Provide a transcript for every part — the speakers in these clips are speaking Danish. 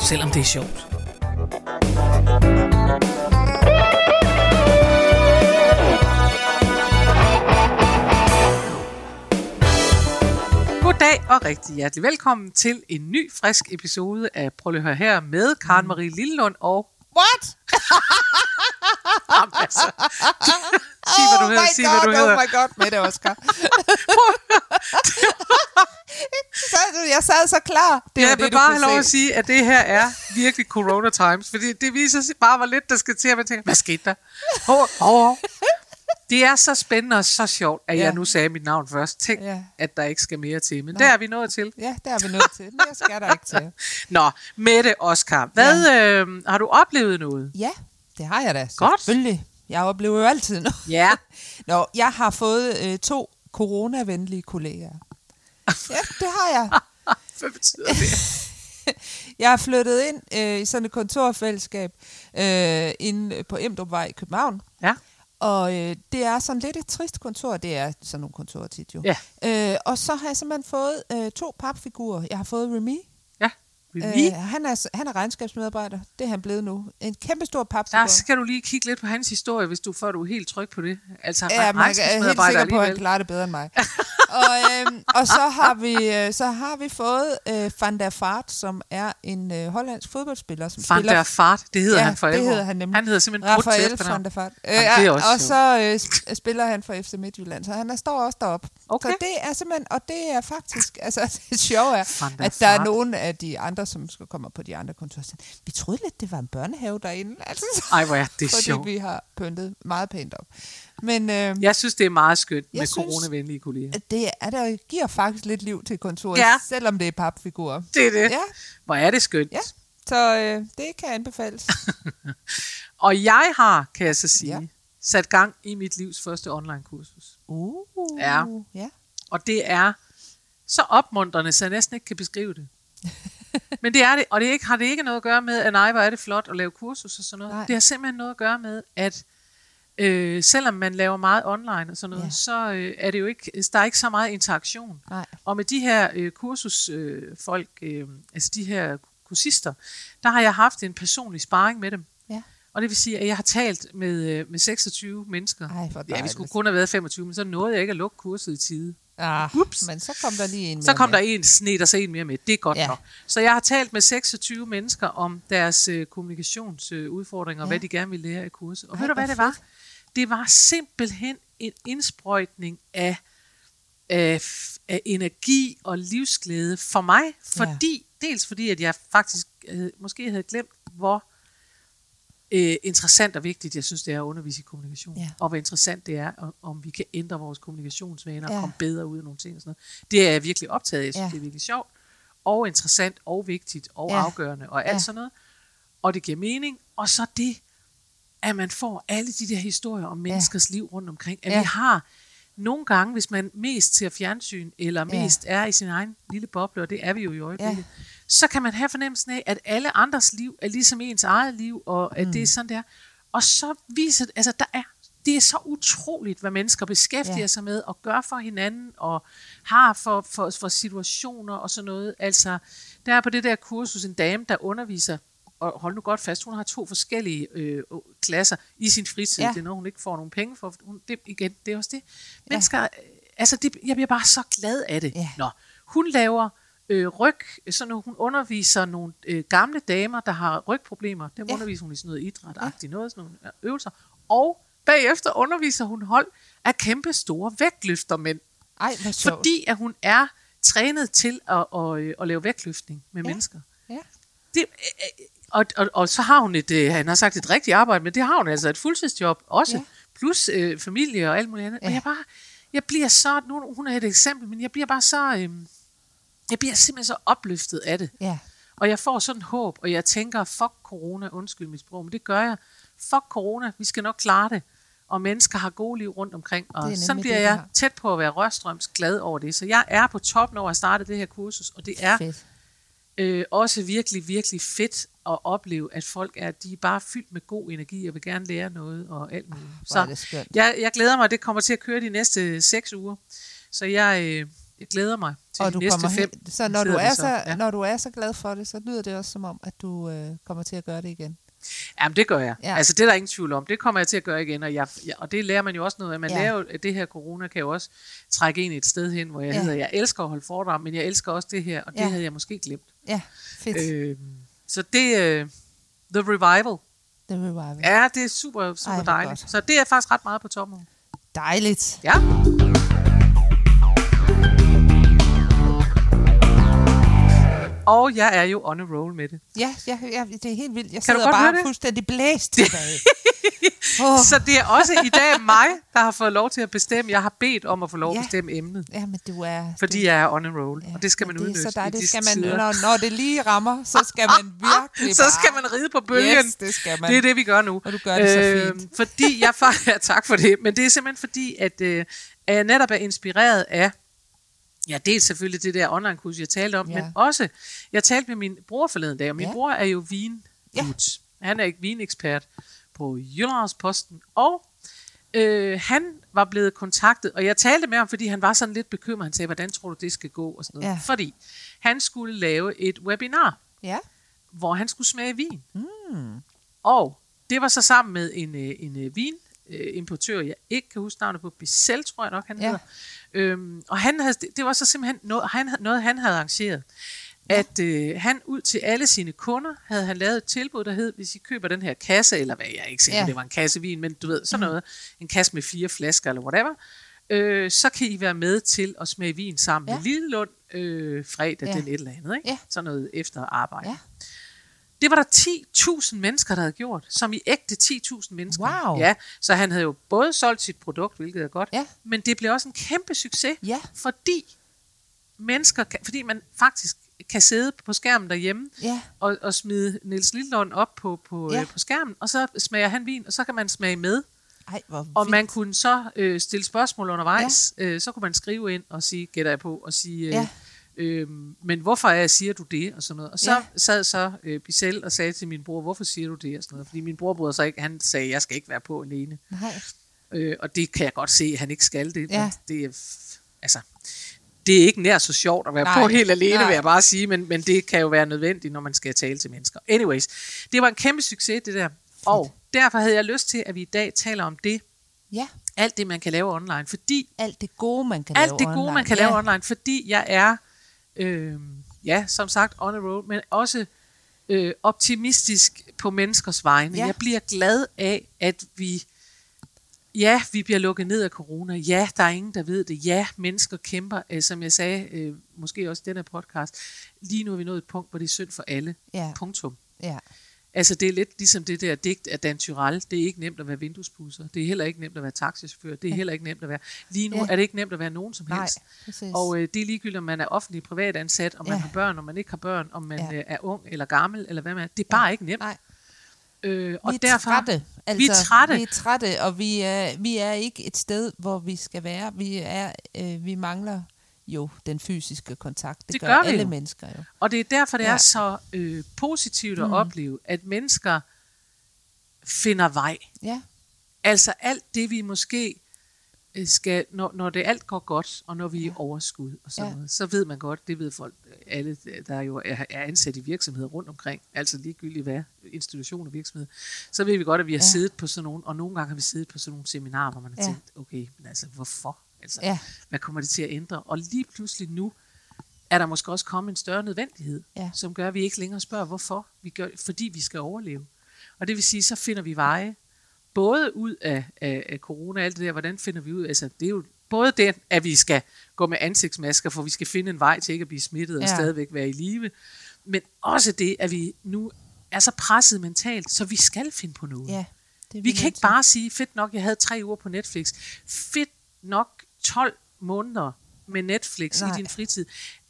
selvom det er sjovt. Goddag og rigtig hjertelig velkommen til en ny, frisk episode af Prøv lige at høre her med Karen Marie Lillelund og... What? Jamen, altså, sig, hvad du oh hedder, my sig, god, hvad du hedder. Oh my god, Mette Oscar. Jeg sad så klar. Det var jeg det, vil du bare have lov at sige, at det her er virkelig corona times, fordi det viser sig bare, hvor lidt der skal til, at man tænker, hvad skete der? Hov, hov, hov. Det er så spændende og så sjovt, at jeg Ja. nu sagde mit navn først. Tænk, Ja. at der ikke skal mere til, men det er vi nået til. Ja, det er vi nødt til. Mere skal der ikke til. Nå, Mette Oscar, hvad, øh, har du oplevet noget? Ja, det har jeg da. Godt. Selvfølgelig. Jeg oplever jo altid noget. Ja, Nå, jeg har fået øh, to coronavenlige kollegaer. Ja, det har jeg. hvad betyder det? Jeg er flyttet ind øh, i sådan et kontorfællesskab øh, inde på Emdrupvej i København. Ja, Og øh, det er sådan lidt et trist kontor. Det er sådan nogle kontorer tit jo. Ja. Øh, og så har jeg simpelthen fået øh, to papfigurer. Jeg har fået Remy. Øh, han, er, han er regnskabsmedarbejder. Det er han blevet nu. En kæmpe stor papfigur. Der skal du lige kigge lidt på hans historie, hvis du får du helt tryg på det. Altså, Ja, man er helt sikker på, at han klarer det bedre end mig. og, øhm, og så har vi øh, så har vi fået øh, Van der Vaart, som er en øh, hollandsk fodboldspiller, som Van spiller der Fart, det hedder Ja, han for det alvor. hedder han nemlig. Han hedder simpelthen Rafael van der Vaart. Øh, Jamen, også og så øh, sp- spiller han for FC Midtjylland, så han er, står også deroppe. Okay. Så det er simpelthen, og det er faktisk, altså det sjove er, at der er nogle af de andre, som skal komme på de andre kontorer. Vi troede lidt, det var en børnehave derinde, altså, Ej, hvor er det fordi sjovt. vi har pyntet meget pænt op. Men øh, Jeg synes, det er meget skønt med synes- coronavenlige kolleger. det er, der giver faktisk lidt liv til kontoret, Ja. selvom det er papfigurer. Det er det. Ja, Hvor er det skønt. ja. Så øh, det kan anbefales. Og jeg har, kan jeg så sige, ja. sat gang i mit livs første online-kursus. Uh, Ja. ja. Og det er så opmuntrende, så jeg næsten ikke kan beskrive det. Men det er det, og det er ikke, har det ikke noget at gøre med, at nej, hvor er det flot at lave kursus og sådan noget. Nej. Det har simpelthen noget at gøre med, at øh, selvom man laver meget online og sådan noget, Ja. så øh, er det jo ikke, der er ikke så meget interaktion. Nej. Og med de her øh, kursusfolk, øh, øh, altså de her kursister, der har jeg haft en personlig sparring med dem. Ja. Og det vil sige, at jeg har talt med, øh, med 26 mennesker. Ej, ja, vi skulle kun have været 25, men så nåede jeg ikke at lukke kurset i tide. Ah, Ups. Men så kom der lige en Så mere kom med. der en sned, der så en mere med. Det er godt Ja. nok. Så jeg har talt med 26 mennesker om deres øh, kommunikationsudfordringer, og Ja. hvad de gerne vil lære i kurset. Og Ej, ved du, hvad det var? Det var simpelthen en indsprøjtning af, af, af energi og livsglæde for mig. Fordi, ja. Dels fordi, at jeg faktisk øh, måske havde glemt, hvor øh, interessant og vigtigt, jeg synes, det er at undervise i kommunikation. Ja. Og hvor interessant det er, om, om vi kan ændre vores kommunikationsvaner Ja. og komme bedre ud af nogle ting og sådan noget. Det er jeg virkelig optaget. Jeg synes, Ja. ja. det er virkelig sjovt, og interessant, og vigtigt, og Ja. ja. afgørende, og alt Ja. sådan noget. Og det giver mening. Og så det, at man får alle de der historier om menneskers liv rundt omkring. At Ja. vi har nogle gange, hvis man mest ser fjernsyn, eller Ja. mest er i sin egen lille boble, og det er vi jo i øjeblikket, Ja. så kan man have fornemmelsen af, at alle andres liv er ligesom ens eget liv, og at mm. det er sådan, det er. Og så viser det, altså der er, det er så utroligt, hvad mennesker beskæftiger Ja. ja. sig med, og gør for hinanden, og har for, for, for situationer og sådan noget. Altså, der er på det der kursus en dame, der underviser, og hold nu godt fast, hun har to forskellige øh, klasser i sin fritid. Ja. Ja. Det er noget, hun ikke får nogen penge for. Hun, det, igen, det er også det. Mennesker, ja. altså det, jeg bliver bare så glad af det. Ja. Nå, hun laver øh, ryg, så når hun underviser nogle øh, gamle damer, der har rygproblemer, dem Ja. ja. underviser hun i sådan noget idrætagtigt noget, sådan nogle øh, øvelser, og bagefter underviser hun hold af kæmpe store vægtløftermænd, Ej, hvor sjovt. fordi at hun er trænet til at, at, at, at lave vægtløftning med Ja. ja. mennesker. Ja. Det, øh, og, og, og så har hun et, øh, han har sagt et rigtigt arbejde, men det har hun altså et fuldtidsjob også, Ja. plus øh, familie og alt muligt andet. Ja. Og jeg bare, jeg bliver så, nu hun er et eksempel, men jeg bliver bare så, øh, jeg bliver simpelthen så opløftet af det. Ja. Og jeg får sådan håb, og jeg tænker, fuck corona, undskyld mit sprog, men det gør jeg. Fuck corona, vi skal nok klare det. Og mennesker har gode liv rundt omkring. Og så bliver det, jeg tæt på at være rørstrøms glad over det. Så jeg er på toppen over at starte det her kursus, og det er Fedt. Øh, også virkelig, virkelig fedt at opleve, at folk er, de er bare fyldt med god energi og vil gerne lære noget og alt muligt. Det skønt. jeg, jeg glæder mig, det kommer til at køre de næste seks uger. Så jeg, øh, jeg glæder mig til Og de du næste fem. hen, så når du, er så, så, ja. når du er så glad for det, så lyder det også som om, at du øh, kommer til at gøre det igen. Jamen, det gør jeg. Ja. Altså, det er der ingen tvivl om. Det kommer jeg til at gøre igen, og, jeg, jeg, og det lærer man jo også noget af. Man Ja. lærer jo, at det her corona kan jo også trække ind et sted hen, hvor jeg Ja. hedder, jeg elsker at holde foredrag, men jeg elsker også det her, og det Ja. havde jeg måske glemt. Ja, fedt. Øh. Så det øh, The Revival. The Revival. Ja, det er super, super Ej, dejligt. godt. Så det er faktisk ret meget på toppen. Dejligt. Ja. Og jeg er jo on a roll med det. Ja, ja, ja, det er helt vildt. Jeg du sidder bare det? fuldstændig blæst tilbage. oh, Så det er også i dag mig, der har fået lov til at bestemme. Jeg har bedt om at få lov at Ja. bestemme emnet. ja, men du er... Fordi du, jeg er on a roll, ja, og det skal man udnytte så i Det skal man, tider. når, når det lige rammer, så skal man virkelig Så skal man ride på bølgen. Yes, det skal man. Det er det, vi gør nu. Og du gør det så fint. Fordi jeg ja, tak for det. Men det er simpelthen fordi, at, øh, at jeg netop er inspireret af, ja, dels selvfølgelig det der online-kurs, jeg talte om, Ja. men også, jeg talte med min bror forleden dag, og min Ja. bror er jo vin Ja. Han er ikke vinekspert på Jyllandsposten, og øh, han var blevet kontaktet, og jeg talte med ham, fordi han var sådan lidt bekymret. Han sagde, hvordan tror du, det skal gå? Og sådan noget. Ja. Fordi han skulle lave et webinar, Ja. hvor han skulle smage vin. Mm. Og det var så sammen med en, øh, en vin øh, importør, jeg ikke kan huske navnet på, Bissell tror jeg nok, han ja. hedder. Øhm, og han havde, det var så simpelthen noget, han, noget, han havde arrangeret. At øh, han ud til alle sine kunder havde han lavet et tilbud, der hed, hvis I køber den her kasse, eller hvad, jeg ikke sikker, Ja. det var en kasse vin, men du ved, sådan noget, en kasse med fire flasker, eller whatever, øh, så kan I være med til at smage vin sammen Ja. med Lillelund øh, fredag, ja. den et eller andet, ikke? Ja. Sådan noget efter arbejde. Ja. Det var der 10.000 mennesker, der havde gjort, som i ægte 10.000 mennesker. Wow. Ja, så han havde jo både solgt sit produkt, hvilket er godt, Ja. men det blev også en kæmpe succes, Ja. fordi mennesker, kan, fordi man faktisk kan sidde på skærmen derhjemme Ja. og, og smide Niels Lillund op på, på, Ja. øh, på skærmen, og så smager han vin, og så kan man smage med. Ej, hvor Og vildt. man kunne så øh, stille spørgsmål undervejs. Ja. Øh, så kunne man skrive ind og sige, gætter jeg på, og sige, øh, Ja. Øh, men hvorfor er, siger du det? Og sådan noget. Og så Ja. sad så øh, Bissell og sagde til min bror, hvorfor siger du det? Og sådan noget. Fordi min bror bryder sig ikke, han sagde, jeg skal ikke være på alene. Nej. Øh, og det kan jeg godt se, at han ikke skal det. Ja. Men det er, altså, det er ikke nær så sjovt at være Nej. På helt alene, Nej. vil jeg bare sige, men, men det kan jo være nødvendigt, når man skal tale til mennesker. Anyways, det var en kæmpe succes, det der. Og derfor havde jeg lyst til, at vi i dag taler om det, Ja. alt det, man kan lave online, fordi Alt det gode, man kan alt lave det gode, online. man kan ja. lave online, fordi jeg er, øh, ja, som sagt, on a roll, men også øh, optimistisk på menneskers vegne. Ja. Jeg bliver glad af, at vi, ja, vi bliver lukket ned af corona. Ja, der er ingen, der ved det. Ja, mennesker kæmper, øh, som jeg sagde, øh, måske også i denne podcast. Lige nu er vi nået et punkt, hvor det er synd for alle. Ja. Punktum. Ja. Altså, det er lidt ligesom det der digt af Dan Tyrell. Det er ikke nemt at være vinduespusser. Det er heller ikke nemt at være taxichauffør. Det er heller ikke nemt at være... Lige nu Ja. ja. er det ikke nemt at være nogen som Nej, helst. præcis. Og øh, det er ligegyldigt, om man er offentlig privat ansat, om man Ja. har børn, om man ikke har børn, om man Ja. øh, er ung eller gammel, eller hvad man er. Det er bare ikke nemt. Nej, Øh, og vi er derfor, trætte. Altså, Vi er trætte. Vi er trætte, og vi er, vi er ikke et sted, hvor vi skal være. Vi, er, øh, vi mangler jo den fysiske kontakt. Det, Det gør, gør alle jo. mennesker jo. Og det er derfor, det Ja. er så øh, positivt at Mm. opleve, at mennesker finder vej. Ja, Altså alt det, vi måske øh, skal, når, når det alt går godt, og når vi er i Ja. overskud og sådan Ja. noget, så ved man godt, det ved folk, alle, der jo er, er ansat i virksomheder rundt omkring, altså ligegyldigt hvad, institutioner og virksomheder, så ved vi godt, at vi har Ja. siddet på sådan nogle, og nogle gange har vi siddet på sådan nogle seminarer, hvor man har ja. tænkt, okay, men altså hvorfor? Altså, ja, hvad kommer det til at ændre? Og lige pludselig nu, er der måske også kommet en større nødvendighed, Ja. som gør, at vi ikke længere spørger, hvorfor. Vi gør, fordi vi skal overleve. Og det vil sige, så finder vi veje, både ud af, af, af corona og alt det der, hvordan finder vi ud? Altså, det er jo både det, at vi skal gå med ansigtsmasker, for vi skal finde en vej til ikke at blive smittet og Ja. stadigvæk være i live, men også det, at vi nu er så presset mentalt, så vi skal finde på noget. ja. Det Vi kan ikke bare sige, fedt nok, jeg havde tre uger på Netflix. Fedt nok 12 måneder med Netflix Nej. I din fritid.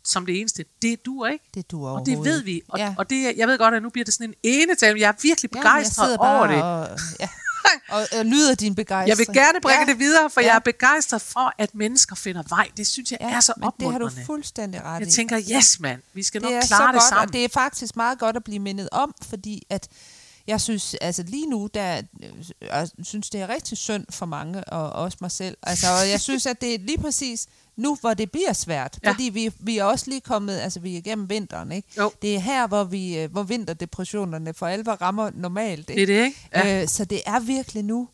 som det eneste, det duer ikke. Det duer Og det ved vi. Og, Ja. og det, jeg ved godt, at nu bliver det sådan en enetal, men jeg er virkelig Ja, begejstret sidder over det. Og, ja, og, og lyder din begejstring. Jeg vil gerne bringe ja. det videre, for Ja. jeg er begejstret for, at mennesker finder vej. Det synes jeg Ja, er så men det har du opmuntrende. fuldstændig ret i. Jeg tænker, yes mand, vi skal nok det så klare det godt, sammen. og det er faktisk meget godt at blive mindet om, fordi at jeg synes, altså lige nu, der, øh, jeg synes, det er rigtig synd for mange, og også mig selv. Altså, og jeg synes, at det er lige præcis nu, hvor det bliver svært, Ja. fordi vi, vi er også lige kommet, altså vi er igennem vinteren, ikke? Jo. Det er her, hvor, vi, øh, hvor vinterdepressionerne for alvor rammer normalt, Det ikke? er det, ikke? Ja. Øh, så det er virkelig nu,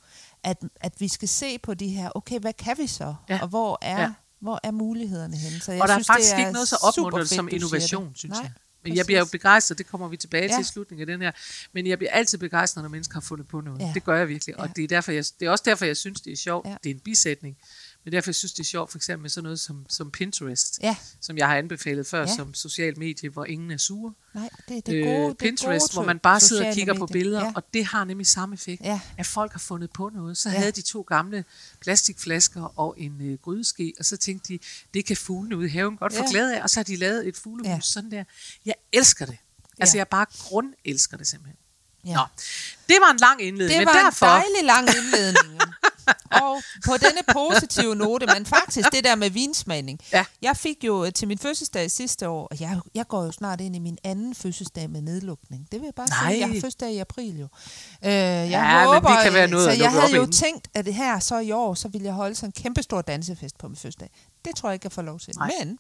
at, at vi skal se på de her, okay, hvad kan vi så? Ja. Og hvor er, Ja. hvor er mulighederne henne? Så jeg og der synes, er faktisk det ikke noget så fedt, som det. innovation, synes Nej, jeg. Men jeg bliver jo begejstret, det kommer vi tilbage Ja. til i slutningen af den her. Men jeg bliver altid begejstret, når mennesker har fundet på noget. Ja. Det gør jeg virkelig. Og Ja. det er, derfor, jeg, det er også derfor, jeg synes, det er sjovt. Ja. Det er en bisætning. Men derfor jeg synes det er sjovt, for eksempel med sådan noget som, som Pinterest, Ja. som jeg har anbefalet før Ja. som social medie, hvor ingen er sure. Nej, det, det er gode, øh, det er Pinterest, gode hvor man bare sidder og kigger på medier. billeder, Ja. og det har nemlig samme effekt, Ja. at folk har fundet på noget. Så Ja. havde de to gamle plastikflasker og en øh, grydeske, og så tænkte de, det kan fuglene ude i haven godt få Ja. glæde af, og så har de lavet et fuglehus Ja. sådan der. Jeg elsker det. Altså, Ja. jeg bare grundelsker det simpelthen. Ja. Nå, det var en lang indledning, Det men var derfor... en dejlig lang indledning. og på denne positive note, men faktisk det der med vinsmagning. Ja. Jeg fik jo øh, til min fødselsdag sidste år, og jeg, jeg går jo snart ind i min anden fødselsdag med nedlukning. Det vil jeg bare Nej. sige. Jeg har fødselsdag i april jo. Øh, jeg Ja, men det kan være noget så jeg havde jo inden. tænkt, at det her så i år, så ville jeg holde sådan en kæmpestor dansefest på min fødselsdag. Det tror jeg ikke, jeg får lov til. Nej. Men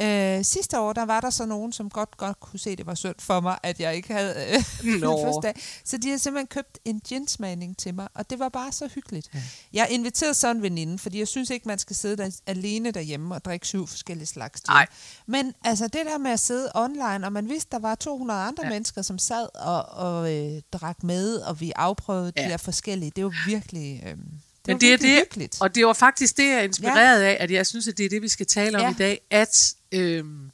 Øh, sidste år, der var der så nogen, som godt, godt kunne se, at det var synd for mig, at jeg ikke havde øh, Nå. fødselsdag. Så de havde simpelthen købt en ginsmagning til mig, og det var bare så hyggeligt. Ja. Jeg inviterede sådan en veninde, fordi jeg synes ikke, man skal sidde der alene derhjemme og drikke syv forskellige slags. Nej. Men altså det der med at sidde online, og man vidste, der var 200 andre ja. mennesker, som sad og, og øh, drak med, og vi afprøvede Ja. de der forskellige. Det var virkelig... Øh, det Men det er det, hyggeligt. og det var faktisk det, jeg er inspireret af, at jeg synes, at det er det, vi skal tale om Ja. i dag, at øhm,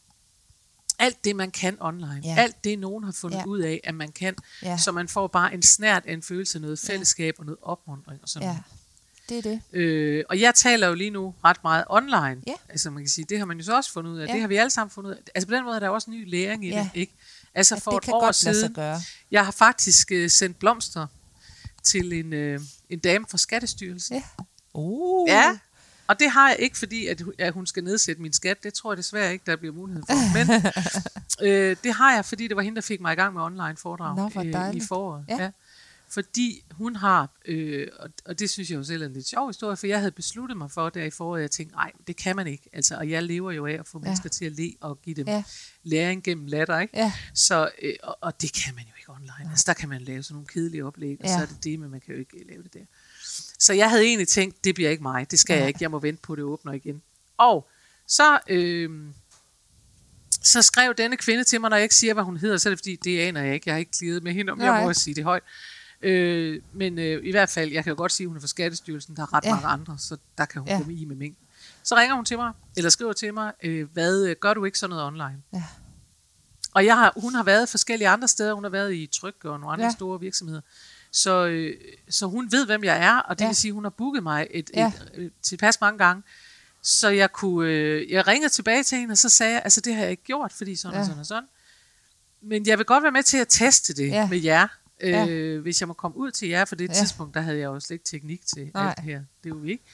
alt det, man kan online, Ja. alt det, nogen har fundet Ja. ud af, at man kan, Ja. så man får bare en snært af en følelse af noget fællesskab og noget opmuntring og sådan Ja, noget. det er det. Øh, og jeg taler jo lige nu ret meget online. Ja. Altså man kan sige, det har man jo så også fundet ud af. Ja. Det har vi alle sammen fundet ud af. Altså på den måde er der også ny læring i Ja. det, ikke? Altså for det et kan år godt lade sig siden, gøre. jeg har faktisk øh, sendt blomster til en, øh, en dame fra Skattestyrelsen. Ja. Uh. Ja, og det har jeg ikke, fordi at, at hun skal nedsætte min skat. Det tror jeg desværre ikke, der bliver mulighed for. Men øh, det har jeg, fordi det var hende, der fik mig i gang med online foredrag Nå, øh, i foråret. Ja. Ja. Fordi hun har, øh, og, og det synes jeg jo selv er en lidt sjov historie, for jeg havde besluttet mig for der i foråret, jeg tænkte, nej, det kan man ikke. Altså, og jeg lever jo af at få Ja. mennesker til at le og give dem Ja. læring gennem latter, ikke? Ja. Så, øh, og, og det kan man jo ikke online. Altså, der kan man lave sådan nogle kedelige oplæg, og Ja. så er det det, men man kan jo ikke lave det der. Så jeg havde egentlig tænkt, det bliver ikke mig, det skal Nej. jeg ikke, jeg må vente på, at det åbner igen. Og så, øh, så skrev denne kvinde til mig, når jeg ikke siger, hvad hun hedder, så er det fordi, det aner jeg ikke, jeg har ikke klidet med hende, om jeg Nej. må sige det højt. Øh, men øh, i hvert fald, jeg kan jo godt sige, at hun er fra Skattestyrelsen, der er ret Ja. mange andre, så der kan hun Ja. gå i med mængden. Så ringer hun til mig, eller skriver til mig, øh, hvad øh, gør du ikke sådan noget online? Ja. Og jeg har, hun har været forskellige andre steder. Hun har været i Tryk og nogle andre Ja. store virksomheder. Så, øh, så hun ved, hvem jeg er, og det Ja. vil sige, at hun har booket mig et, Ja. et, et, tilpas mange gange. Så jeg kunne, øh, jeg ringede tilbage til hende, og så sagde jeg, altså det har jeg ikke gjort, fordi sådan ja. Og sådan og sådan. Men jeg vil godt være med til at teste det ja. med jer, Ja. øh, hvis jeg må komme ud til jer, for det Ja. tidspunkt, der havde jeg jo slet ikke teknik til Nej. alt her. Det er jo ikke.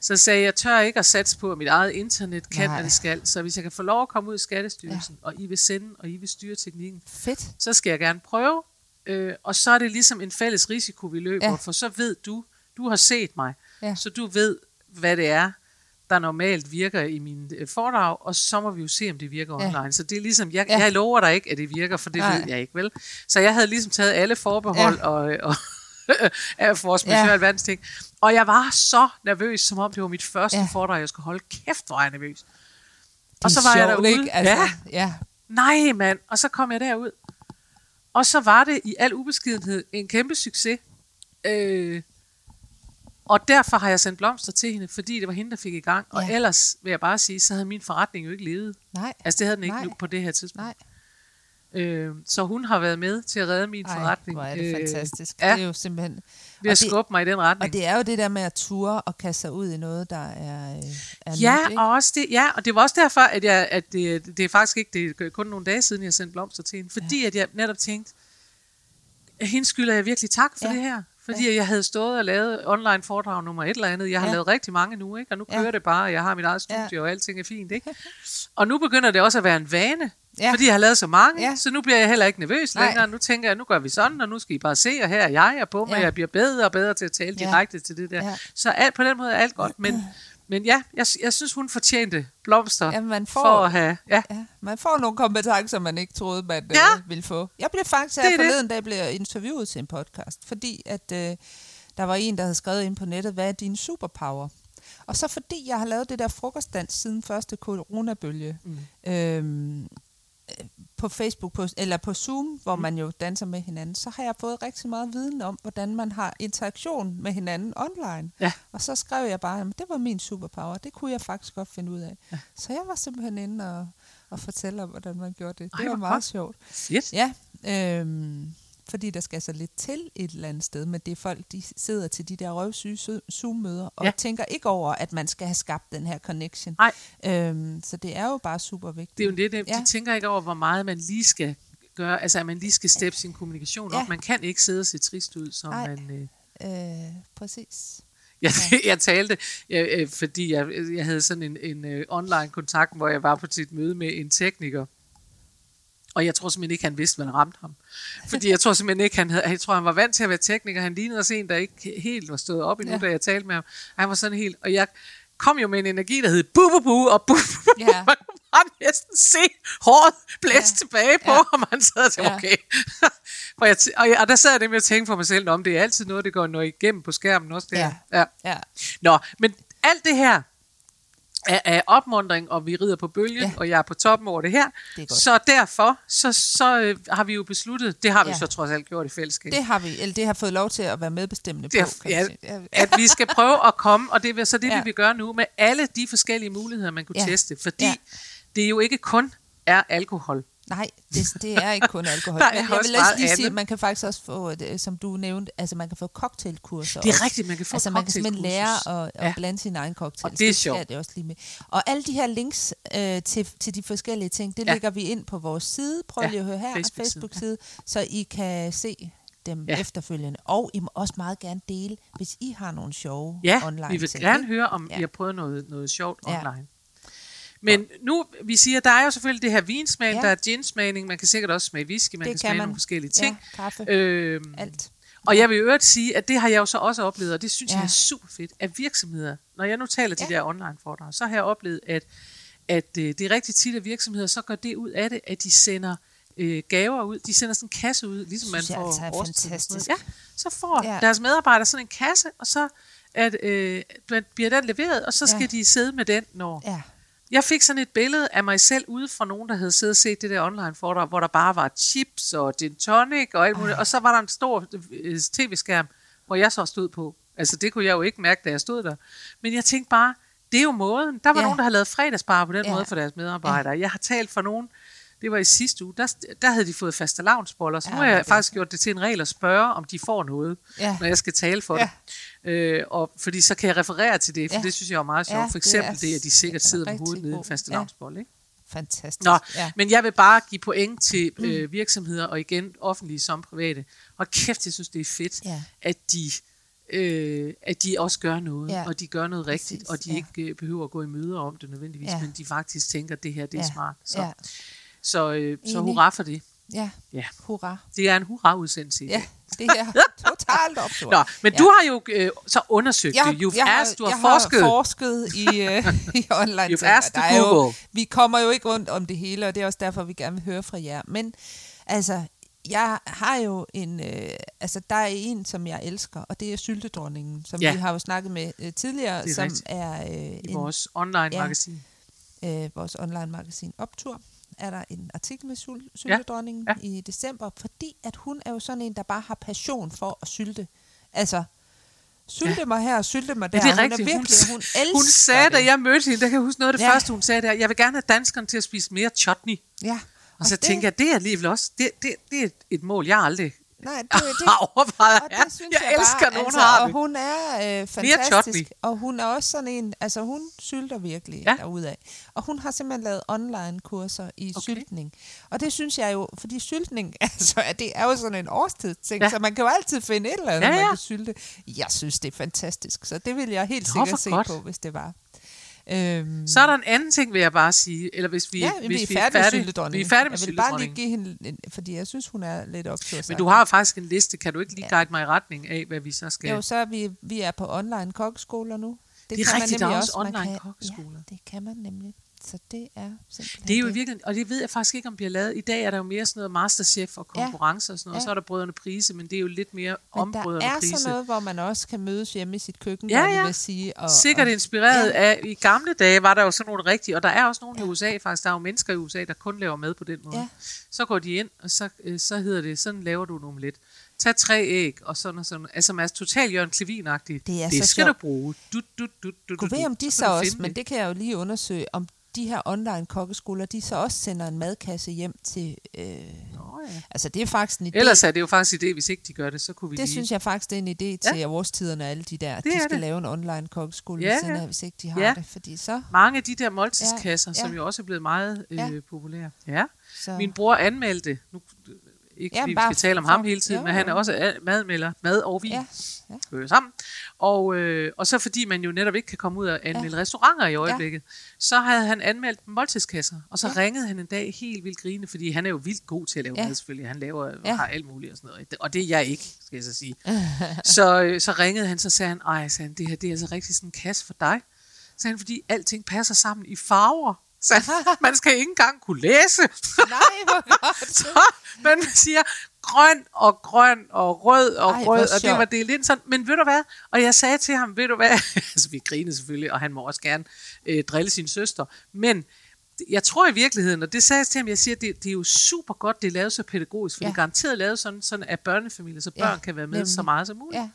Så sagde jeg, jeg tør ikke at satse på, at mit eget internet kan, Nej. hvad det skal. Så hvis jeg kan få lov at komme ud i Skattestyrelsen, ja. og I vil sende, og I vil styre teknikken, Fedt. så skal jeg gerne prøve. Øh, og så er det ligesom en fælles risiko, vi løber, ja. for så ved du, du har set mig, Ja. så du ved, hvad det er, der normalt virker i min øh, foredrag, og så må vi jo se, om det virker Ja. online. Så det er ligesom, jeg, Ja. jeg lover dig ikke, at det virker, for det Nej. ved jeg ikke, vel? Så jeg havde ligesom taget alle forbehold Ja. og, og af force Ja. ting. Og jeg var så nervøs, som om det var mit første Ja. foredrag, jeg skulle holde. Kæft, hvor jeg nervøs. Det Og så var jeg sjovt, derude. Ikke? Altså, Ja. ja. Nej, mand. Og så kom jeg derud. Og så var det i al ubeskedenhed en kæmpe succes. Øh, og derfor har jeg sendt blomster til hende, fordi det var hende, der fik i gang. Og Ja. ellers vil jeg bare sige, så havde min forretning jo ikke levet. Nej. Altså det havde den ikke Nej. nu på det her tidspunkt. Nej. Øh, så hun har været med til at redde min Ej, forretning. hvor er det øh, fantastisk. ja. Det er jo simpelthen... Ved at og det- skubbe mig i den retning. Og det er jo det der med at ture og kaste sig ud i noget, der er, øh, er Ja, nyt, og også det, ja, og det var også derfor, at, jeg, at det, det er faktisk ikke, det er kun nogle dage siden, jeg sendte blomster til hende, fordi ja. at jeg netop tænkte, at hende skylder jeg virkelig tak for ja. det her. Fordi ja. jeg havde stået og lavet online foredrag nummer et eller andet. Jeg har Ja. ja. lavet rigtig mange nu, ikke? og nu Ja. kører det bare, og jeg har mit eget Ja. studie, og alting er fint. Ikke? Og nu begynder det også at være en vane, Ja. ja. fordi jeg har lavet så mange, Ja. ja. så nu bliver jeg heller ikke nervøs Nej. længere. Nu tænker jeg, nu gør vi sådan, og nu skal I bare se, og her er jeg, og på mig, Ja. ja. jeg bliver bedre og bedre til at tale Ja. direkte til det der. Ja. Ja. Så alt, på den måde er alt godt, men, men ja, jeg, jeg synes, hun fortjente blomster Ja, man får, for at have... Ja, ja, man får nogle kompetencer, man ikke troede, man Ja. øh, ville få. Jeg blev faktisk her er forleden blev jeg interviewet til en podcast, fordi at øh, der var en, der havde skrevet ind på nettet, hvad er din superpower? Og så fordi jeg har lavet det der frokostdans siden første coronabølge, mm. øhm, øh, på Facebook, på, eller på Zoom, hvor Mm. man jo danser med hinanden, så har jeg fået rigtig meget viden om, hvordan man har interaktion med hinanden online. Ja. Og så skrev jeg bare, at det var min superpower. Det kunne jeg faktisk godt finde ud af. Ja. Så jeg var simpelthen inde og, og fortælle om, hvordan man gjorde det. Det Ej, var meget godt. sjovt. fedt. Ja, øhm, fordi der skal så lidt til et eller andet sted, men det er folk, de sidder til de der røvsyge Zo- Zoom-møder, og ja. Ja. tænker ikke over, at man skal have skabt den her connection. Nej. Øhm, så det er jo bare super vigtigt. Det er jo det, det Ja. de tænker ikke over, hvor meget man lige skal gøre, altså at man lige skal steppe sin kommunikation Ja. op. Man kan ikke sidde og se trist ud, som Nej. man... Øh, Øh, præcis. jeg, jeg talte, jeg, øh, fordi jeg, jeg havde sådan en, en øh, online kontakt, hvor jeg var på sit møde med en tekniker, og jeg tror simpelthen ikke, han vidste, hvad der ramte ham. Fordi jeg tror simpelthen ikke, han havde, jeg tror, han var vant til at være tekniker. Han lignede også en, der ikke helt var stået op endnu, Ja. da jeg talte med ham. Han var sådan helt, og jeg kom jo med en energi, der hed bu, bu, bu, og bu, bu, bu. Ja. Man kunne bare næsten se håret blæse Ja. tilbage på Ja. og han sad og tænkte, okay. og, jeg, og, jeg, og der sad jeg nemlig og tænkte for mig selv, om det er altid noget, det går noget igennem på skærmen også. Det Ja. her. ja. Ja. Nå, men alt det her er, er opmundring, og vi rider på bølgen, Ja. og jeg er på toppen over det her. Det er så derfor, så, så øh, har vi jo besluttet, det har vi Ja. så trods alt gjort i fællesskab, Det har vi, eller det har fået lov til at være medbestemmende Det på. ja, at vi skal prøve at komme, og det er så det, Ja. vi vil gøre nu, med alle de forskellige muligheder, man kunne Ja. teste. Fordi Ja. det jo ikke kun er alkohol. Nej, det, det er ikke kun alkohol. Der er Men jeg vil også lige sige, at man kan faktisk også få, øh, som du nævnte, altså man kan få cocktailkurser. Det er også. rigtigt, man kan få Altså man kan simpelthen lære at, at Ja. blande sin egen cocktail. Og det er sjovt. Det er også lige med. Og alle de her links øh, til, til de forskellige ting, det Ja. lægger vi ind på vores side. Prøv Ja, lige at høre her, Facebook-side. Facebook-side, så I kan se dem ja. Ja. efterfølgende. Og I må også meget gerne dele, hvis I har nogle sjove Ja, online vi vil ting. gerne høre, om Ja. ja. I har prøvet noget, noget sjovt Ja. online. Men nu, vi siger, der er jo selvfølgelig det her vinsmagning, Ja. der er ginsmagning, man kan sikkert også smage whisky, man Det kan kan smage man. nogle forskellige ting. Ja, kaffe, Øhm, alt. Og jeg vil i øvrigt sige, at det har jeg jo så også oplevet, og det synes Ja. jeg er super fedt, at virksomheder, når jeg nu taler de Ja. der online foredrag, så har jeg oplevet, at, at øh, det er rigtig tit, at virksomheder så gør det ud af det, at de sender øh, gaver ud. De sender sådan en kasse ud, ligesom man får altså er fantastisk. Ja, så får ja. deres medarbejdere sådan en kasse, og så at, øh, bliver den leveret, og så skal Ja. de sidde med den, når... Ja. Jeg fik sådan et billede af mig selv ude fra nogen, der havde siddet og set det der online foredrag, hvor der bare var chips og gin tonic og alt muligt, og så var der en stor øh, tv-skærm, hvor jeg så stod på. Altså det kunne jeg jo ikke mærke, da jeg stod der. Men jeg tænkte bare, det er jo måden. Der var Ja. nogen, der havde lavet fredagsbar på den Ja. måde for deres medarbejdere. Jeg har talt for nogen, det var i sidste uge, der, der havde de fået faste lavnsboller, så Ja, nu har jeg det faktisk gjort det til en regel at spørge, om de får noget, Ja. når jeg skal tale for Ja. det. Øh, og, fordi så kan jeg referere til det, for Ja. det synes jeg er meget sjovt. Ja, for det eksempel er det, at de sikkert sidder med hovedet nede i faste Ja. Ikke? Fantastisk. Nå, Ja. men jeg vil bare give point til øh, virksomheder, og igen offentlige som private. Og kæft, jeg synes, det er fedt, Ja. at de øh, at de også gør noget, Ja. og de gør noget rigtigt, Præcis, og de ja. ikke øh, behøver at gå i møder om det nødvendigvis, Ja. men de faktisk tænker, at det her det er Ja. smart. Så, Ja. så, øh, så hurra for det. Ja, Ja. hurra. Det er en hurra-udsendelse Ja. Det er totalt optur. Nå, men Ja. du har jo øh, så undersøgt jeg, det. You've jeg asked, du har jeg forsket. Har forsket i, uh, i online You've asked der er jo, Google. Vi kommer jo ikke rundt om det hele, og det er også derfor, vi gerne vil høre fra jer. Men altså, jeg har jo en... Øh, altså, der er en, som jeg elsker, og det er Syltedronningen, som Ja. vi har jo snakket med øh, tidligere, er som rigtigt. er øh, i en, vores online-magasin. øh, vores online-magasin Optur, er der en artikel med Syl- Syltedronningen Ja. ja. i december, fordi at hun er jo sådan en, der bare har passion for at sylte. Altså, sylte ja. mig her og sylte mig der. Ja, det er hun rigtigt. Er virkelig, hun, elsker hun sagde, det. da jeg mødte hende, der kan jeg huske noget af det Ja. første, hun sagde, der, jeg vil gerne have danskerne til at spise mere chutney. Ja, Og så det- tænker jeg, det er alligevel også, det, det, det er et- et mål, jeg aldrig Nej, det, det, overvejet. og det synes jeg, jeg, elsker, bare, nogen altså, har og det. hun er øh, fantastisk, og hun er også sådan en, altså hun sylter virkelig Ja. derudad. Og hun har simpelthen lavet online kurser i Okay. syltning. Og det synes jeg jo, fordi syltning, altså det er jo sådan en årstidsting, Ja. så man kan jo altid finde et eller andet, Ja, ja, man kan sylte. Jeg synes, det er fantastisk, så det vil jeg helt Nå, sikkert se godt. på, hvis det var. Øhm, Så er der en anden ting, vil jeg bare sige. Eller hvis vi, ja, hvis vi er færdige med Vi syltedronningen. er færdige med Jeg vil bare lige give hende, en, fordi jeg synes, hun er lidt optur. Men du har faktisk en liste. Kan du ikke lige guide mig i retning af, hvad vi så skal? Jo, så er vi, vi er på online kokkeskoler nu. Det er kan man rigtigt, der er nemlig også Man online kan- kokkeskoler. Ja, det kan man nemlig. Så det er simpelthen Det er jo i virkeligheden, og det ved jeg faktisk ikke, om bliver lavet. I dag er der jo mere sådan noget Masterchef og Ja. konkurrencer og sådan noget, og Ja. så er der Brødrene Prise, men det er jo lidt mere om Men der Brødrene er Prise. sådan noget, hvor man også kan mødes hjemme i sit køkken, Ja, ja. at sige. Og, Sikkert og, inspireret Ja. af, i gamle dage var der jo sådan nogle rigtige, og der er også nogle i USA faktisk, der er jo mennesker i USA, der kun laver mad på den måde. Ja. Så går de ind, og så, øh, så hedder det, sådan laver du en omelet. Tag tre æg, og sådan og sådan. Altså, man er totalt Jørgen klevin. Det er det så skal sjovt. du bruge. Du, du, du, du, du, ved, om de Så også, finde men det kan jeg jo lige undersøge, om de her online kokkeskoler, de så også sender en madkasse hjem til... Øh, Nå, ja. altså, det er faktisk en idé. Ellers er det jo faktisk en idé, hvis ikke de gør det, så kunne vi det lige... synes jeg faktisk, det er en idé til ja. årstiderne og alle de der. Det de skal det. lave en online kokkeskole, Ja, ja, siden ja. hvis ikke de har Ja. det. Fordi så... Mange af de der måltidskasser, ja, Ja, som jo også er blevet meget øh, Ja. populære. Ja. så Min bror anmeldte, nu, ikke Ja, fordi vi bare skal tale om for- ham hele tiden, jo, men han er også madmelder, mad og vin, Ja, ja. ja. sammen. Og, øh, og så fordi man jo netop ikke kan komme ud og anmelde ja. restauranter i øjeblikket, ja. så havde han anmeldt måltidskasser, og så ja. Ringede han en dag helt vildt grine, fordi han er jo vildt god til at lave ja. Mad selvfølgelig. Han laver ja. Har alt muligt og sådan noget, og det er jeg ikke, skal jeg så sige. så, øh, så ringede han, så sagde han, ej, sagde han, det her det er altså rigtig sådan en kasse for dig. Så sagde han, fordi alting passer sammen i farver. Så man skal ikke engang kunne læse. Nej, hvor godt. så man siger grøn og grøn og rød og Ej, rød, og det var delt ind sådan. Men ved du hvad? Og jeg sagde til ham, ved du hvad? altså vi grinede selvfølgelig, og han må også gerne øh, drille sin søster. Men jeg tror i virkeligheden, og det sagde jeg til ham, jeg siger, det, det er jo super godt, det er lavet så pædagogisk, for ja. Det er garanteret lavet sådan, sådan at børnefamilier, så børn ja, kan være med nemlig. så meget som muligt. Ja.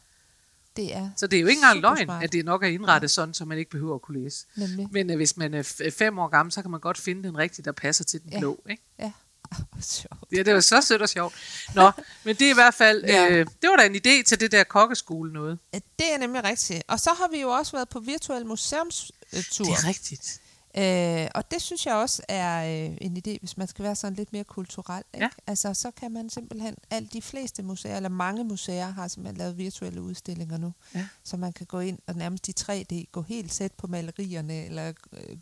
Ja, det er Så det er jo ikke engang løgn, smart. at det nok er indrettet sådan, så man ikke behøver at kunne læse. nemlig. Men øh, hvis man er f- fem år gammel, så kan man godt finde den rigtige, der passer til den Ja. blå. Ikke? Ja, sjovt. Ja, det var så sødt og sjovt. Nå, men det er i hvert fald, Ja. ja. øh, det var da en idé til det der kokkeskole noget. Det er nemlig rigtigt. Og så har vi jo også været på virtuel museumstur. Det er rigtigt. Øh, og det synes jeg også er øh, en idé, hvis man skal være sådan lidt mere kulturel. Ikke? Ja. Altså, så kan man simpelthen, alle de fleste museer, eller mange museer, har simpelthen lavet virtuelle udstillinger nu. Ja. Så man kan gå ind og nærmest i 3D, gå helt sæt på malerierne, eller øh,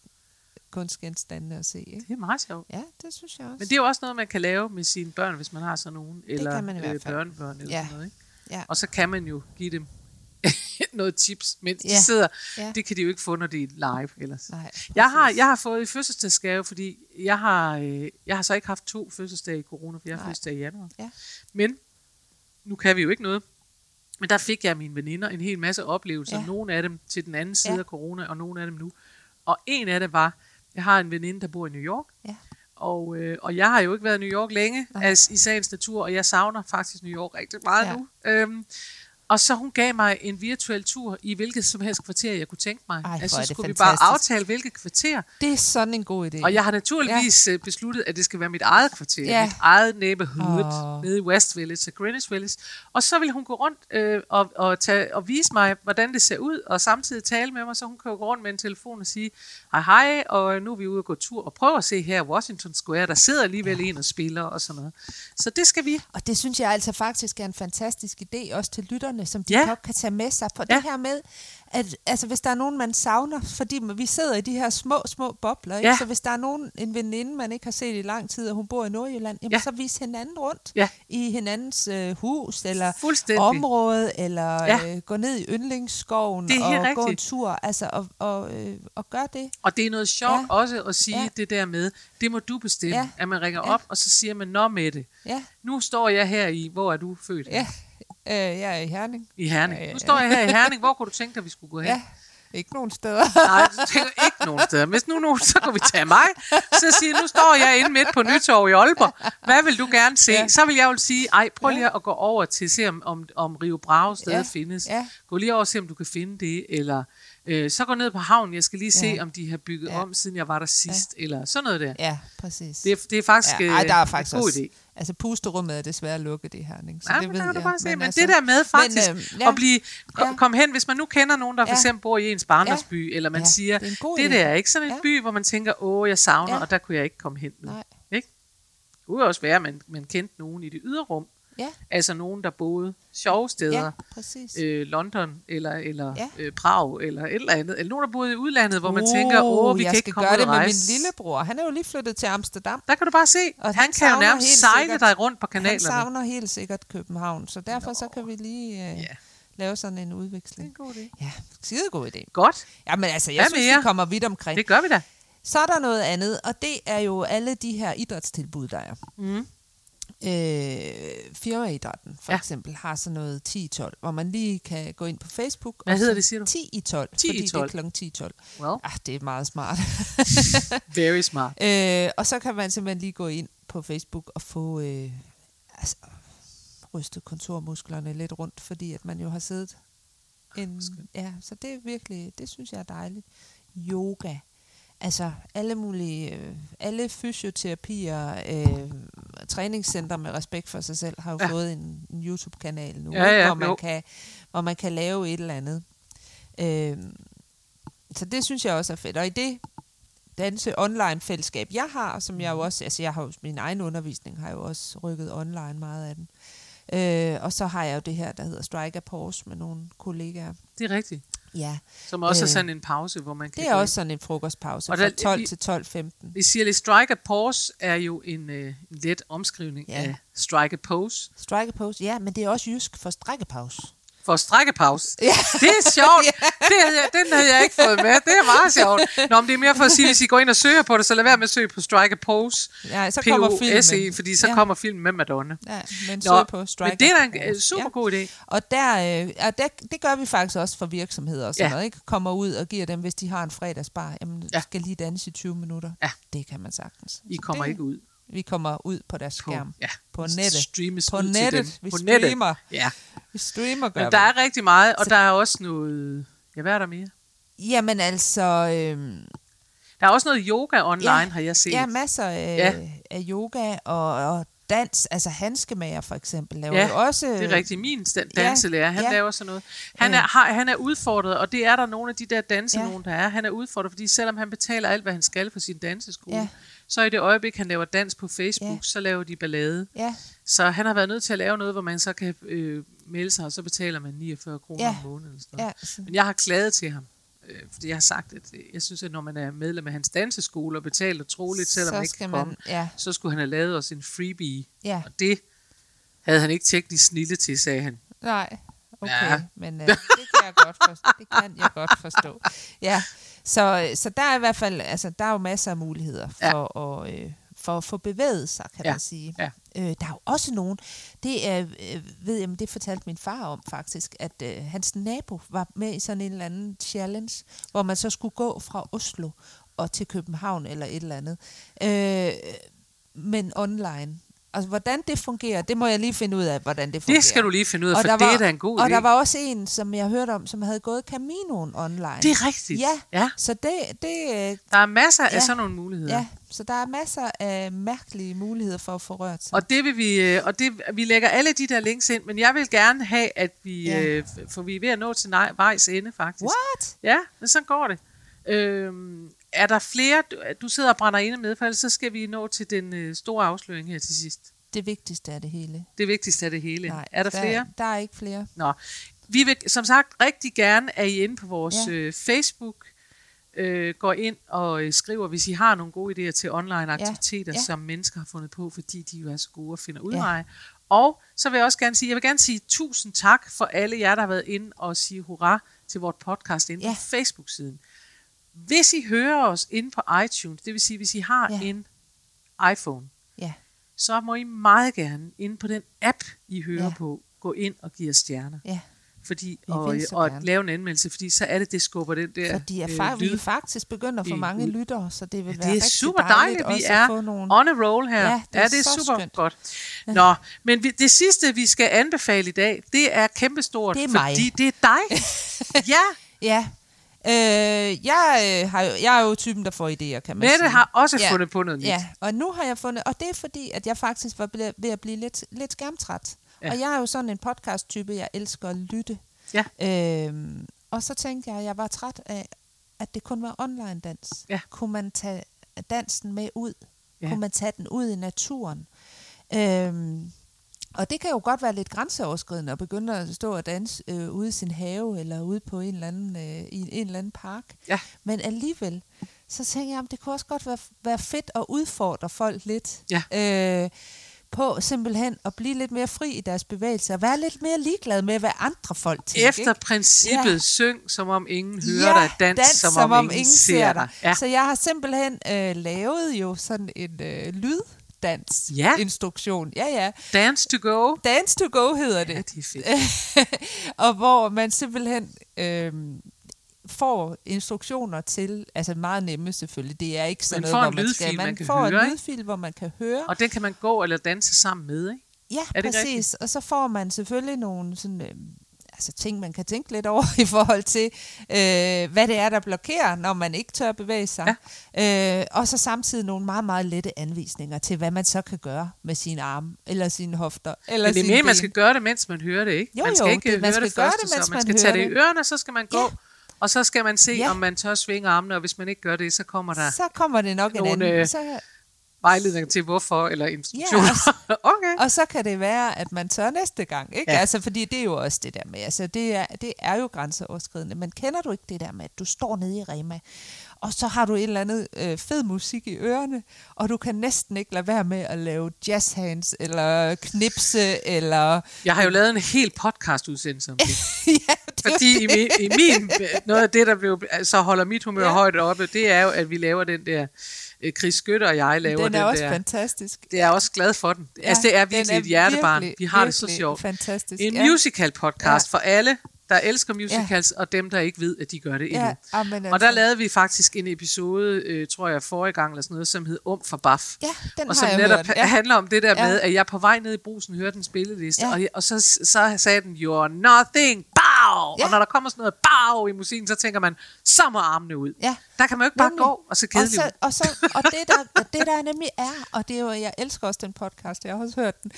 kunstgenstandene og se. Ikke? Det er meget sjovt. Ja, det synes jeg også. Men det er jo også noget, man kan lave med sine børn, hvis man har sådan nogen, eller kan man i hvert øh, fald. børnebørn eller Ja. sådan noget. Ikke? Ja. Og så kan man jo give dem noget tips, mens ja. De sidder. Ja. Det kan de jo ikke få, når de er live ellers. Nej, Jeg har, jeg har fået i fødselsdagsgave, fordi jeg har, øh, jeg har så ikke haft to fødselsdage i corona, for jeg har fødselsdag i januar. Ja. Men nu kan vi jo ikke noget. Men der fik jeg mine veninder en hel masse oplevelser. Ja. Nogle af dem til den anden side Ja. af corona, og nogle af dem nu. Og en af dem var, jeg har en veninde, der bor i New York. Ja. Og, øh, og jeg har jo ikke været i New York længe altså, i sagens natur, og jeg savner faktisk New York rigtig meget Ja. nu. Øhm, og så hun gav mig en virtuel tur i hvilket som helst kvarter, jeg kunne tænke mig. Ej, altså, så skulle vi bare aftale, hvilket kvarter. Det er sådan en god idé. Og jeg har naturligvis ja. besluttet, at det skal være mit eget kvarter, Ja. mit eget neighborhood, oh. nede i West Village og Greenwich Village. Og så vil hun gå rundt øh, og, og, tage, og vise mig, hvordan det ser ud, og samtidig tale med mig, så hun kan gå rundt med en telefon og sige, hej hej, og nu er vi ude og gå tur, og prøv at se her Washington Square, der sidder alligevel ja. en og spiller og sådan noget. Så det skal vi. Og det synes jeg altså faktisk er en fantastisk idé, også til lytterne, som de Ja. godt kan tage med sig. For Ja. det her med, at altså, hvis der er nogen, man savner, fordi vi sidder i de her små, små bobler, ikke? Ja. så hvis der er nogen, en veninde, man ikke har set i lang tid, og hun bor i Nordjylland, jamen, Ja. så vis hinanden rundt Ja. i hinandens øh, hus, eller område, eller Ja. øh, gå ned i yndlingsskoven og helt gå en rigtigt. tur, altså, og, og, øh, og gør det. Og det er noget sjovt Ja. også at sige Ja. det der med, det må du bestemme, Ja. at man ringer ja. op, og så siger man, nå med det. Ja, Nu står jeg her i, hvor er du født? ja. Øh, jeg er i Herning. I Herning. Ja, Nu står jeg her i Herning. Hvor kunne du tænke dig, vi skulle gå hen? Ja, Ikke nogen steder. Nej, du tænker ikke nogen steder. Hvis nu nogen, så kan vi tage mig. Så siger nu står jeg inde midt på Nytorv i Aalborg. Hvad vil du gerne se? Ja. Så vil jeg jo sige, ej, prøv lige at gå over til, se om, om, om Rio Bravo stadig Ja. findes. Ja. Gå lige over og se, om du kan finde det. Eller øh, så gå ned på havnen, jeg skal lige se, Ja. om de har bygget Ja. om, siden jeg var der sidst. Eller sådan noget der. Ja, præcis. Det, er, det er faktisk ja, ej, der er øh, faktisk en god også, idé. Altså, pusterummet er desværre lukket i Herning, så Ja, det men ved jeg. bare se. Men, altså- det der med faktisk Men, men, øh, ja. at blive, kom, Ja. kom hen, hvis man nu kender nogen, der for Ja. eksempel bor i ens barndomsby, eller man Ja, siger, det er det der er ikke sådan en Ja. by, hvor man tænker, åh, jeg savner, Ja. og der kunne jeg ikke komme hen nu. Nej. Ikke? Det kunne også være, at man, man kendte nogen i det ydre rum. Ja, Altså nogen, der boede sjove steder. ja, præcis. Øh, London, eller, eller Ja. øh, Prag, eller et eller andet. Eller nogen, der boede i udlandet, hvor man tænker, åh, vi jeg kan ikke skal komme gøre ud det og med min lillebror. Han er jo lige flyttet til Amsterdam. Der kan du bare se, Og han, han han kan jo nærmest sejle sikkert- dig rundt på Han kanalerne. savner helt sikkert København, så derfor så kan vi lige øh, Ja. lave sådan en Det er udveksling. en god idé. Ja, skide god idé. Godt, Jamen altså, jeg Hvad synes, mere? vi kommer vidt omkring. det gør vi da. Så er der noget andet, og det er jo alle de her idrætstilbud, der er. Mm. Øh, firmaidrætten for Ja. eksempel har sådan noget 10-12, hvor man lige kan gå ind på Facebook. Hvad og hedder det, siger du? 10 i 12, 10 i fordi 12. det er klokken 10-12. Well, Ah, det er meget smart. very smart. øh, og så kan man simpelthen lige gå ind på Facebook og få øh, altså, rystet kontormusklerne lidt rundt, fordi at man jo har siddet en, skønt. ja, så det er virkelig, det synes jeg er dejligt. Yoga. Altså alle mulige, øh, alle fysioterapier, øh, træningscenter med respekt for sig selv, har jo Ja. fået en, en YouTube-kanal nu, Ja, ja, hvor, man jo. kan, hvor man kan lave et eller andet. Øh, så det synes jeg også er fedt. Og i det danse online fællesskab, jeg har, som jeg jo også, altså jeg har jo min egen undervisning, har jo også rykket online meget af den. Øh, og så har jeg jo det her, der hedder Strike a Pause med nogle kollegaer. Det er rigtigt. Ja, Som også er Øh, sådan en pause, hvor man kan det er også sådan en frokostpause Og fra der- 12 vi- til 12.15. ind. Vi siger lidt, strike a pause er jo en, øh, let omskrivning Ja. af strike a pose. Strike a Pause, ja, men det er også jysk for strækkepause. For strækkepause. Ja. Det er sjovt. det havde jeg, den havde jeg ikke fået med. Det er meget sjovt. Nå, men det er mere for at sige, hvis I går ind og søger på det, så lad være med at søge på Strike a Pose. Ja, så kommer filmen. P-O-S-E, fordi så Ja. kommer filmen med Madonna. Ja, men Nå, søg på Strike men det er da en øh, super Ja. god idé. Og, der, øh, og der, det gør vi faktisk også for virksomheder og sådan Ja. noget, ikke? Kommer ud og giver dem, hvis de har en fredagsbar, jamen, Ja. ja. skal lige danse i 20 minutter. Ja. Det kan man sagtens. I kommer det, ikke ud Vi kommer ud på deres på, skærm. ja, På nettet. Streames På nettet. Vi på nettet. streamer. Ja. Vi streamer, gør Men der vi. er rigtig meget, og der er også noget... Ja, hvad er der mere? Jamen altså, øhm, Der er også noget yoga online, Ja. har jeg set. ja, masser af, Ja. ja. af yoga og, og dans. Altså hanskemager for eksempel laver Ja, jo også... Det er rigtigt. Min sta- ja, danselærer, han ja. laver sådan noget. Han er, har, han er udfordret, og det er der nogle af de der danse, Ja. nogen der er. Han er udfordret, fordi selvom han betaler alt, hvad han skal for sin danseskole, Ja. Så i det øjeblik, han laver dans på Facebook, Ja. så laver de ballade. Ja, Så han har været nødt til at lave noget, hvor man så kan øh, melde sig, og så betaler man 49 kroner Ja. om måneden. Sådan noget. ja, Men jeg har klaget til ham, øh, fordi jeg har sagt, at øh, jeg synes, at når man er medlem af hans danseskole og betaler troligt, selvom man ikke kan komme, man... Ja, så skulle han have lavet os en freebie. ja. Og det havde han ikke teknisk snille til, sagde han. Nej, okay, Ja. men uh, det kan jeg godt forstå. Det kan jeg godt forstå. Ja, så, så der er i hvert fald, altså der er jo masser af muligheder for at øh, for at få bevæget sig, kan Ja. ja. man sige. Ja. Øh, der er jo også nogen, det er, øh, ved jeg, men det fortalte min far om faktisk, at øh, hans nabo var med i sådan en eller anden challenge, hvor man så skulle gå fra Oslo og til København eller et eller andet. Øh, men online. Altså, hvordan det fungerer, det må jeg lige finde ud af, hvordan det fungerer. Det skal du lige finde ud af, for der det var, er da en god Og idé. der var også en, som jeg hørte om, som havde gået Caminoen online. Det er rigtigt. Ja, ja. så det, det Der er masser af Ja. sådan nogle muligheder. ja, så der er masser af mærkelige muligheder for at få rørt sig. Og det vil vi, øh, og det, vi lægger alle de der links ind, men jeg vil gerne have, at vi, Ja. øh, for vi er ved at nå til nej, vejs ende faktisk. What? Ja, men sådan går det. Øhm, er der flere, du, du sidder og brænder inde med, for ellers så skal vi nå til den øh, store afsløring her til sidst. Det vigtigste er det hele. Det vigtigste af det hele. Nej, er der, flere? Der er ikke flere. Nå. Vi vil som sagt rigtig gerne, at I inde på vores Ja. øh, Facebook øh, går ind og øh, skriver, hvis I har nogle gode idéer til online aktiviteter, Ja. som mennesker har fundet på, fordi de jo er så gode at finde Ja. udveje. Og så vil jeg også gerne sige, jeg vil gerne sige tusind tak for alle jer, der har været inde og sige hurra til vores podcast inde Ja. på Facebook-siden. Hvis I hører os inde på iTunes, det vil sige, hvis I har Ja. en iPhone, Ja, så må I meget gerne inde på den app, I hører Ja. på, gå ind og give os stjerner. ja. fordi, og, og gerne. lave en anmeldelse, fordi så er det, det skubber den der Fordi jeg øh, fa- vi er faktisk begyndt at få mange lyttere, så det vil Ja, være det er rigtig super dejligt, dejligt, vi er at få nogle... on a roll her. Ja, det er ja, det er super skønt. godt. Nå, men vi, det sidste, vi skal anbefale i dag, det er kæmpestort, Det er mig. fordi det er dig. ja, Ja. Øh, jeg, øh, har jo, jeg er jo typen, der får idéer, kan man Mette sige. har også Ja. fundet på noget nyt. Ja, og nu har jeg fundet, og det er fordi, at jeg faktisk var ble- ved at blive lidt, lidt skærmtræt. Ja. Og jeg er jo sådan en podcast-type, jeg elsker at lytte. Ja. Øhm, og så tænkte jeg, at jeg var træt af, at det kun var online dans. Ja. Kunne man tage dansen med ud? Ja. Kunne man tage den ud i naturen? Øhm, og det kan jo godt være lidt grænseoverskridende at begynde at stå og danse øh, ude i sin have, eller ude på en eller anden, øh, i en eller anden park. Ja. Men alligevel, så tænker jeg, om det kunne også godt være, være fedt at udfordre folk lidt. Ja. Øh, på simpelthen at blive lidt mere fri i deres bevægelser, og være lidt mere ligeglad med, hvad andre folk tænker. Efter ikke? princippet, Ja. syng, som om ingen hører dig, dans, dans som, som om, ingen ser dig. Ja. Så jeg har simpelthen øh, lavet jo sådan en øh, lyddans Ja. instruktion. Ja, ja. Dance to go. Dance to go hedder det. Ja, det er fedt. og hvor man simpelthen øh, får instruktioner til, altså meget nemme selvfølgelig, det er ikke sådan Man noget, hvor man skal, man, man får høre, en lydfil, hvor man kan høre. Og den kan man gå eller danse sammen med, ikke? Ja, Er det præcis. rigtigt? Og så får man selvfølgelig nogle sådan, øh, altså ting, man kan tænke lidt over i forhold til, øh, hvad det er, der blokerer, når man ikke tør bevæge sig. Ja. Øh, og så samtidig nogle meget, meget lette anvisninger til, hvad man så kan gøre med sine arme, eller sine hofter, eller Men det er mere, ben. man skal gøre det, mens man hører det, ikke? Jo, man skal jo, ikke det- øh, man høre det skal gøre første, det, mens så man man skal tage det i det. ørerne, så skal man gå. Ja. Og så skal man se, Ja. om man tør svinge armene, og hvis man ikke gør det, så kommer der Så kommer det nok en Nogle, anden. øh, Så, vejledning til hvorfor, eller instruktioner. Ja, okay. Og så kan det være, at man tør næste gang. Ikke? Ja. Altså, fordi det er jo også det der med, altså det er, det er jo grænseoverskridende. Men kender du ikke det der med, at du står nede i Rema, og så har du et eller andet øh, fed musik i ørerne, og du kan næsten ikke lade være med at lave jazz hands, eller knipse, eller... Jeg har jo lavet en hel podcast-udsendelse om det. ja, det Fordi i min, i min, noget af det, der blev, så holder mit humør ja. Højt oppe, det er jo, at vi laver den der, øh, Chris Skytter og jeg laver Den er den også der. fantastisk. Det er også glad for den. Ja, altså, det er virkelig et hjertebarn. Vi har det så virkelig sjovt. fantastisk. En ja. musical podcast Ja. for alle, der elsker musicals, og dem, der ikke ved, at de gør det endnu. Ja, amen, Og der altså. lavede vi faktisk en episode, øh, tror jeg, forrige gang, eller sådan noget, som hed Um for Baf. Ja, den og har som jeg netop. Ja. handler om det der Ja. med, at jeg på vej ned i brusen hørte en spilleliste, Ja. og, og så, så sagde den, you're nothing, bow! Ja. Og når der kommer sådan noget bow i musikken, så tænker man, så må armene ud. Ja. Der kan man jo ikke bare Nemlig. gå og se Og, kedelig så, og, så, og det, der, det der nemlig er, og det er jo, jeg elsker også den podcast, jeg har også hørt den.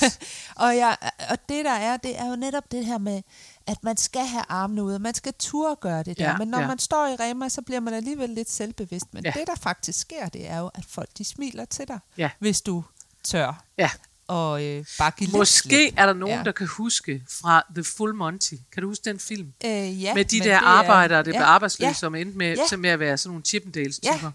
og, jeg, og det der er, det er jo netop det her med, at man skal have armene ud, og man skal turde gøre det der. Ja, Men når ja. man står i Rema, så bliver man alligevel lidt selvbevidst. Men Ja. det, der faktisk sker, det er jo, at folk de smiler til dig, Ja. hvis du tør. Ja. Og øh, bare give lidt Måske slip. er der nogen, Ja. der kan huske fra The Full Monty. Kan du huske den film? Øh, ja, med de der det er- arbejdere, der blev ja, arbejdsløse, ja, som endte med, Ja. som med at være sådan nogle Chippendales-typer. Ja.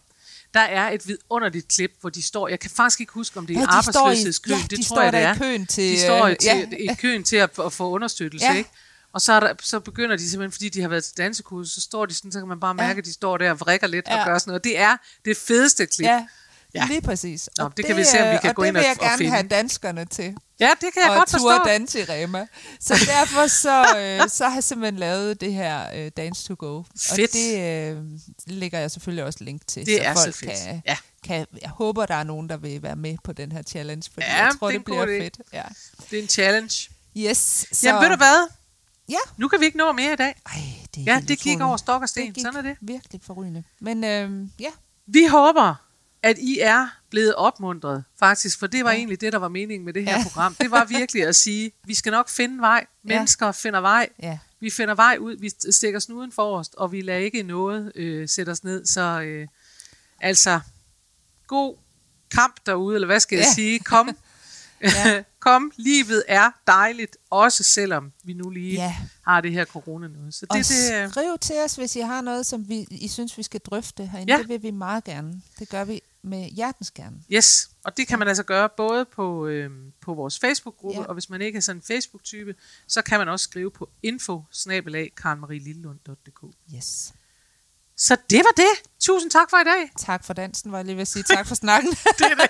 Der er et vidunderligt klip, hvor de står, jeg kan faktisk ikke huske, om det er Ja, står arbejdsløshedskøen, ja, det de tror står jeg, det der er. i køen til, de står i, øh, til, ja. i køen til at, at få understøttelse, Ja. ikke? Og så, er der, så begynder de simpelthen, fordi de har været til dansekursus, så står de sådan, så kan man bare mærke, Ja. at de står der og vrikker lidt Ja. og gør sådan noget. Det er det fedeste klip. Ja, Ja. lige præcis. Nå, Og det kan vi se, om vi kan og gå det ind vil og- jeg og gerne finde. have danskerne til. Ja, det kan jeg og godt forstå. danse i Rema. Så derfor så, øh, så har jeg simpelthen lavet det her øh, Dance to Go. Fedt. Og det øh, lægger jeg selvfølgelig også link til, Det så er så folk fedt. kan, Ja. kan... Jeg håber, der er nogen, der vil være med på den her challenge, fordi Ja, jeg tror, det det, bliver fedt. Ja. Det er en challenge. Yes, så... Jamen ved du hvad? Ja. Nu kan vi ikke nå mere i dag. Ej, det er Ja, det gik over stok og sten. Det Sådan er det. virkelig forrygende. Men øh, ja, Vi håber, at I er blevet opmuntret, faktisk, for det var ja. Ja. egentlig det, der var meningen med det her Ja. program. Det var virkelig at sige, vi skal nok finde vej. Ja. Mennesker finder vej. ja. Vi finder vej ud, vi stikker snuden forrest, og vi lader ikke noget øh, sætte os ned. Så øh, altså, god kamp derude, eller hvad skal jeg Ja. sige? Kom. Ja. Kom, livet er dejligt, også selvom vi nu lige Ja. har det her corona noget. Så Og det, det, øh, skriv til os, hvis I har noget, som vi, I synes, vi skal drøfte herinde. Ja. Det vil vi meget gerne. Det gør vi med hjertens gerne. Yes, og det kan man altså gøre både på, øh, på vores Facebook-gruppe. Ja. og hvis man ikke er sådan en Facebook-type, så kan man også skrive på info Yes. Så det var det. Tusind tak for i dag. Tak for dansen, var jeg lige ved at sige. Tak for snakken. Det er det.